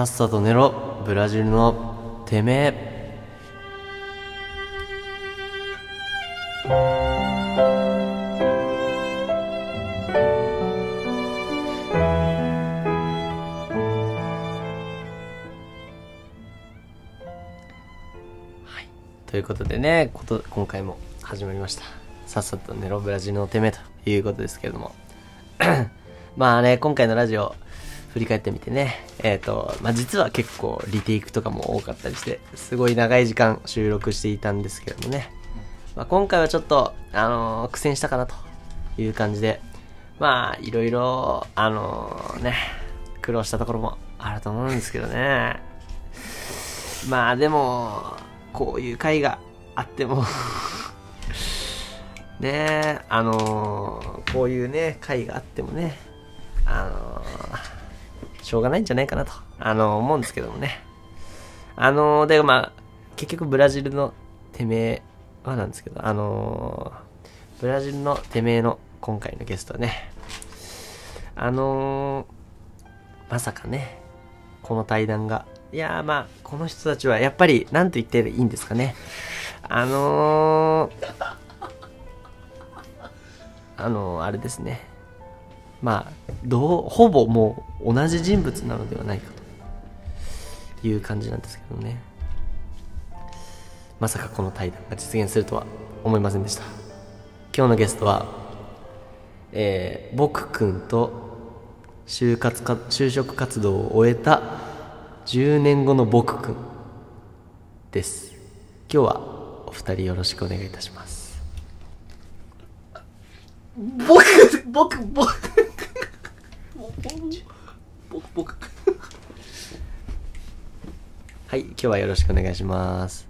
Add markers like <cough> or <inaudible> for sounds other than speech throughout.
さっさと寝ろブラジルのてめえ。ということでねこと今回も始まりました。さっさと寝ろブラジルのてめえということですけれども。<clears throat> まあね今回のラジオ振り返ってみてね。えっ、とまあ実は結構リテイクとかも多かったりしてすごい長い時間収録していたんですけどもね、まあ、今回はちょっとあのー苦戦したかなという感じでまあいろいろあのーね苦労したところもあると思うんですけどね。まあでもこういう回 <laughs> があってもねあのこういうね回があってもねあのしょうがないんじゃないかなと、あの思うんですけどもね。あのでまあ結局ブラジルのてめえはなんですけどあのブラジルのてめえの今回のゲストはねあのまさかねこの対談がいやーまあこの人たちはやっぱり何と言っていいんですかね。あのーあのーあれですね。まあどうほぼもう同じ人物なのではないかという感じなんですけどね。まさかこの対談が実現するとは思いませんでした。今日のゲストはえー、僕くんと就活か就職活動を終えた10年後の僕くんです。今日はお二人よろしくお願いいたします。僕、僕、僕、僕、僕、はい今日はよろしくお願いします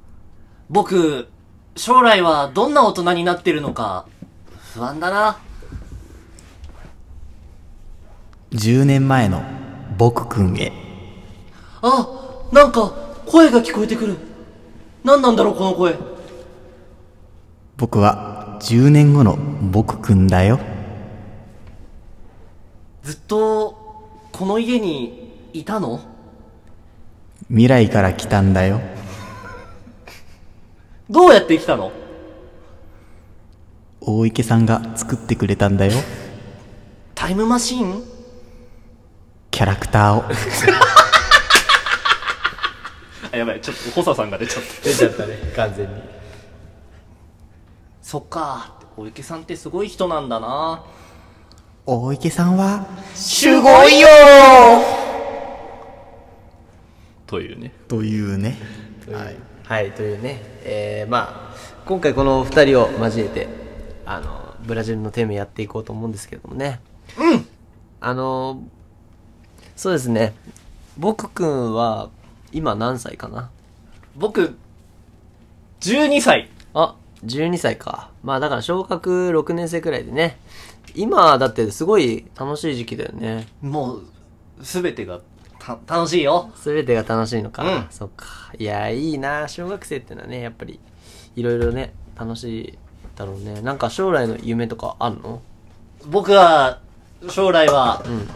僕、将来はどんな大人になってるのか、不安だな。10年前の僕くんへあ、なんか、声が聞こえてくる。何なんだろう、この声。僕は10年後の僕くんだよずっと、この家にいたの？未来から来たんだよ。どうやって来たの？大池さんが作ってくれたんだよ。タイムマシーン？キャラクターを。<laughs> あ、やばい、ちょっと、補佐さんが出ちゃった。出ちゃったね完全に。そっか、小池さんってすごい人なんだな。大池さんはすごいよというね。というねはいはい、というね、えー、まあ、今回この二人を交えて、あの、ブラジルのテーマやっていこうと思うんですけれどもね。うんあの、そうですね、僕くんは、今何歳かな？僕、12歳。あ、12歳か。まあだから小学6年生くらいでね。今だってすごい楽しい時期だよね。もう、すべてが、た、楽しいよ。すべてが楽しいのか。うんそっか。いや、いいな。小学生ってのはね、やっぱり、いろいろね、楽しいだろうね。なんか将来の夢とかあるの？僕は、将来は、ん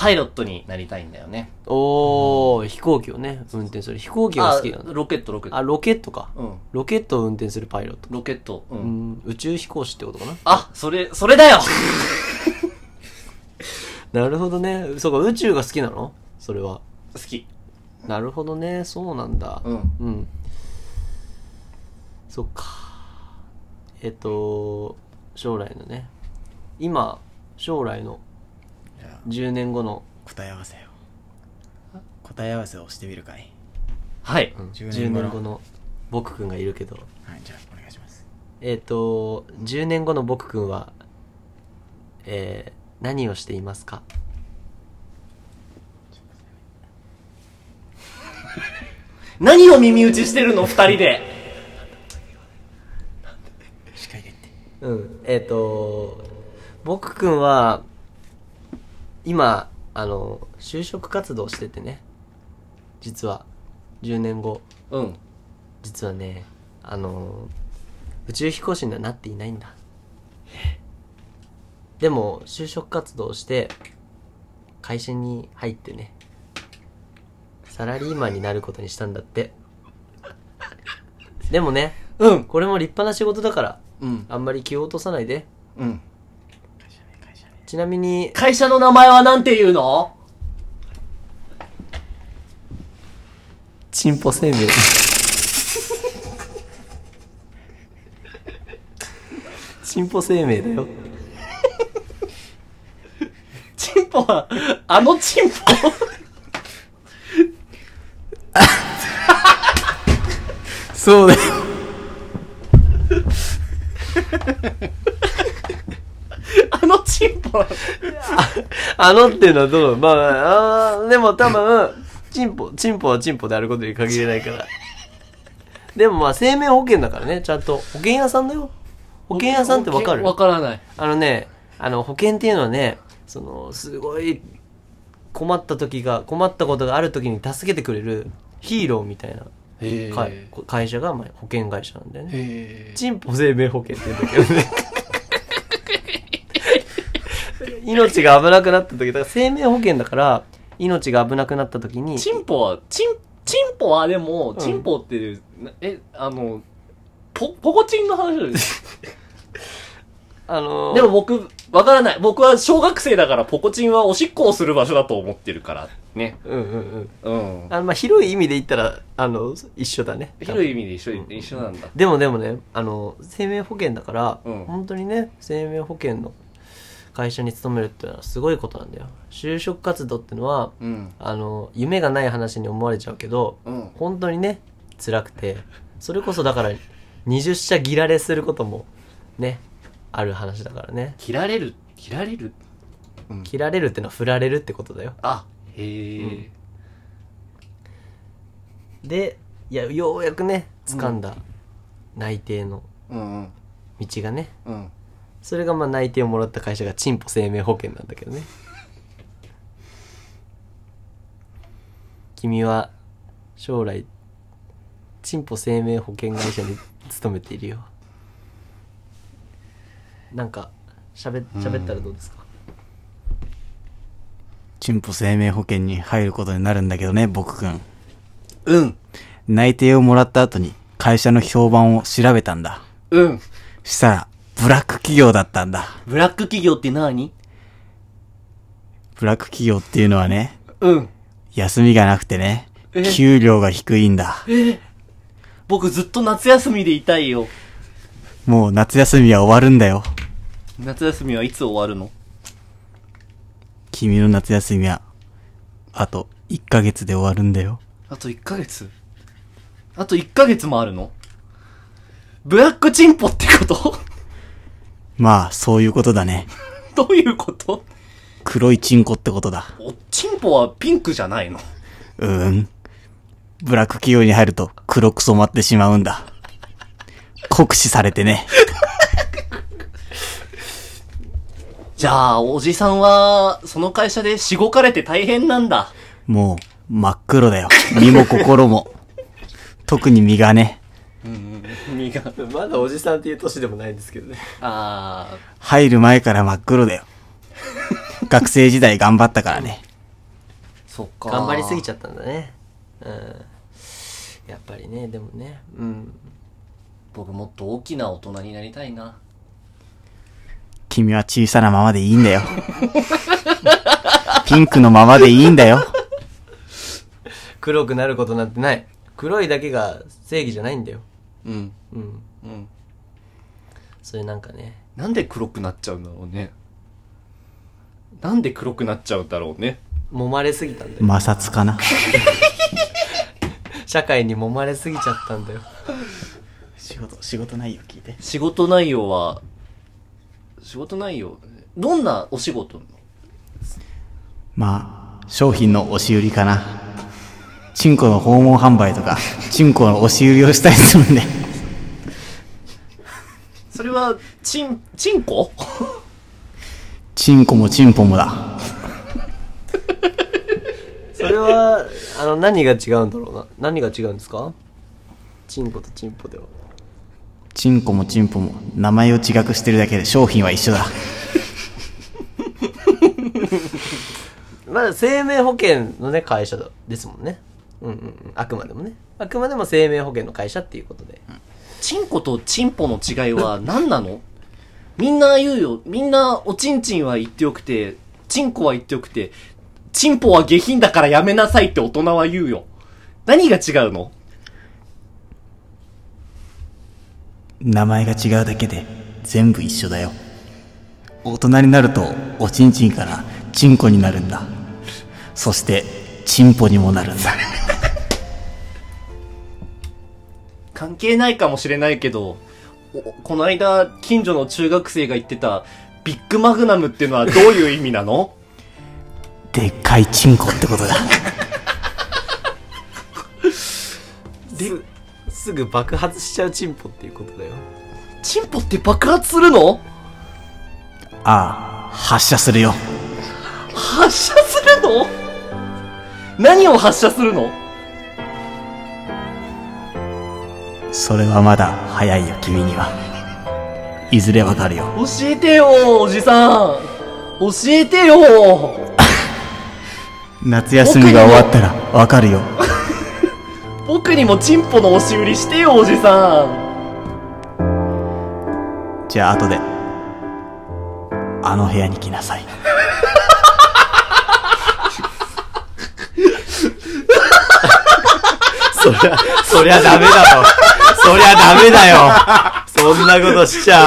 パイロットになりたいんだよね。おー、飛行機をね、運転する。飛行機が好きなの。ロケット、ロケット。あ、ロケットか。うん。ロケットを運転するパイロット。ロケット。う。うんん、宇宙飛行士ってことかな？あ、それ、それだよ <laughs> なるほどね。そうか、宇宙が好きなの？それは。好き。なるほどね。そうなんだ。うん。うん。そっか。えっと、将来のね。今、将来の10年後の答え合わせを答え合わせをしてみるかい。はい。10 10年年後の。後の僕くんがいるけど、はいじゃあお願いします。えっと、10年後の僕くんは、えー、何をしていますか？何を耳打ちしてるの？二人で。司会でって。うん。えっ、と、僕くんは、今、あの、就職活動しててね。実は、10年後、うん。実はね、あの、宇宙飛行士にはなっていないんだ。でも、就職活動して、会社に入ってね、サラリーマンになることにしたんだって。でもね、うん。これも立派な仕事だから、うん。あんまり気を落とさないで。うん。ちなみに、会社の名前はなんて言うの？チンポ生命。チンポ生命だよ。チンポは、あのチンポ？そうだよ。あのチンポは、<laughs> あのっていうのはどう？まあ、あーでも多分、チンポ、チンポはチンポであることに限らないから。でもまあ、生命保険だからね、ちゃんと。保険屋さんだよ。保険屋さんってわかる？わからない。あのね、あの、保険っていうのはね、その、すごい、困った時が、困ったことがある時に助けてくれるヒーローみたいなへ会会社がまあ保険会社なんだよね。へチンポ生命保険って言うんだけどね。命が危なくなった時、だから生命保険だから、命が危なくなった時に、チンポは、チン、チンポはでも、んチンポって、なえ、あの、ポ、ポコチンの話です。あのーでも僕、わからない。僕は小学生だからポコチンはおしっこをする場所だと思ってるから。ね。うんうんうん。うん。あの、まあ、広い意味で言ったら、あの、一緒だね。広い意味で一緒、一緒なんだ。でもでもね、あの、生命保険だから、うん本当にね、生命保険の会社に勤めるっていうのはすごいことなんだよ。就職活動ってのは、うん。あの、夢がない話に思われちゃうけど、うん。本当にね、辛くて、それこそだから、20社ギラレすることも、ね、ある話だからね。切られる、切られる？うん。切られるってのは振られるってことだよ。あ、へえ。で、いや、ようやくね、掴んだ内定のうんうん。道がね、うん。それがまあ内定をもらった会社がチンポ生命保険なんだけどね。君は将来、チンポ生命保険会社に勤めているよ。なんか、喋、喋ったらどうですか、チンポ生命保険に入ることになるんだけどね、僕くん。うん。内定をもらった後に会社の評判を調べたんだ。うん。したら、ブラック企業だったんだ。ブラック企業って何？ブラック企業っていうのはね、うん。休みがなくてねえ、給料が低いんだ。僕ずっと夏休みでいたいよ。もう夏休みは終わるんだよ。夏休みはいつ終わるの？君の夏休みは、あと1ヶ月で終わるんだよ。あと1ヶ月？あと1ヶ月もあるの？ブラックチンポってこと？まあ、そういうことだね。<laughs> どういうこと？黒いチンコってことだ。お、チンポはピンクじゃないの？うーん。ブラック企業に入ると黒く染まってしまうんだ。酷使されてね。<laughs> じゃあ、おじさんは、その会社でしごかれて大変なんだ。もう、真っ黒だよ。身も心も。特に身がね。身が。まだおじさんっていう年でもないんですけどね。あ入る前から真っ黒だよ。学生時代頑張ったからね。ー、そっか。頑張りすぎちゃゃったんだね。うん。やっぱりね、でもね、うん。僕もっと大きな大人になりたいな。君は小さなままでいいんだよ。ピンクのままでいいんだよ。黒くなることなんてない。黒いだけが正義じゃないんだよ。うん。うん。うん。それなんかね、なんで黒くなっちゃうんだろうね。なんで黒くなっちゃうんだろうね。揉まれすぎたんだよ。摩擦かな。<laughs> 社会に揉まれすぎちゃったんだよ。仕事、仕事内容聞いて。仕事内容は、仕事内容、どんなお仕事まあ、商品の押し売りかな。チンコの訪問販売とか、<laughs> チンコの押し売りをしたりするんで。それは、チン、チンコ？チンコもチンポもだ。<laughs> それは、あの、何が違うんだろうな？何が違うんですか？チンコとチンポでは。チンコもチンポも名前を違くしてるだけで商品は一緒だ。<laughs> まあ、生命保険のね、会社ですもんね。うんうんうん。あくまでもね。あくまでも生命保険の会社っていうことで。チンコとチンポの違いは何なの？<laughs> みんな言うよ。みんなおちんちんは言ってよくて、チンコは言ってよくて、チンポは下品だからやめなさいって大人は言うよ。何が違うの？名前が違うだけで全部一緒だよ。大人になるとおちんちんからチンコになるんだ。そして、チンポにもなるんだ。関係ないかもしれないけど、おこの間、近所の中学生が言ってた、ビッグマグナムっていうのはどういう意味なの？<laughs> でっかいチンコってことだ。す、すぐ爆発しちゃうチンポっていうことだよ。チンポって爆発するの？ああ、発射するよ。発射するの？何を発射するの？それはまだ早いよ、君には。いずれわかるよ。教えてよ、おじさん。教えてよ。<laughs> 夏休みが終わったらわかるよ。<laughs> 僕にもチンポの押し売りしてよ、おじさん。じゃあ後で、あの部屋に来なさい。そりゃ、そりゃダメだろ。そりゃダメだよ。そんなことしちゃ。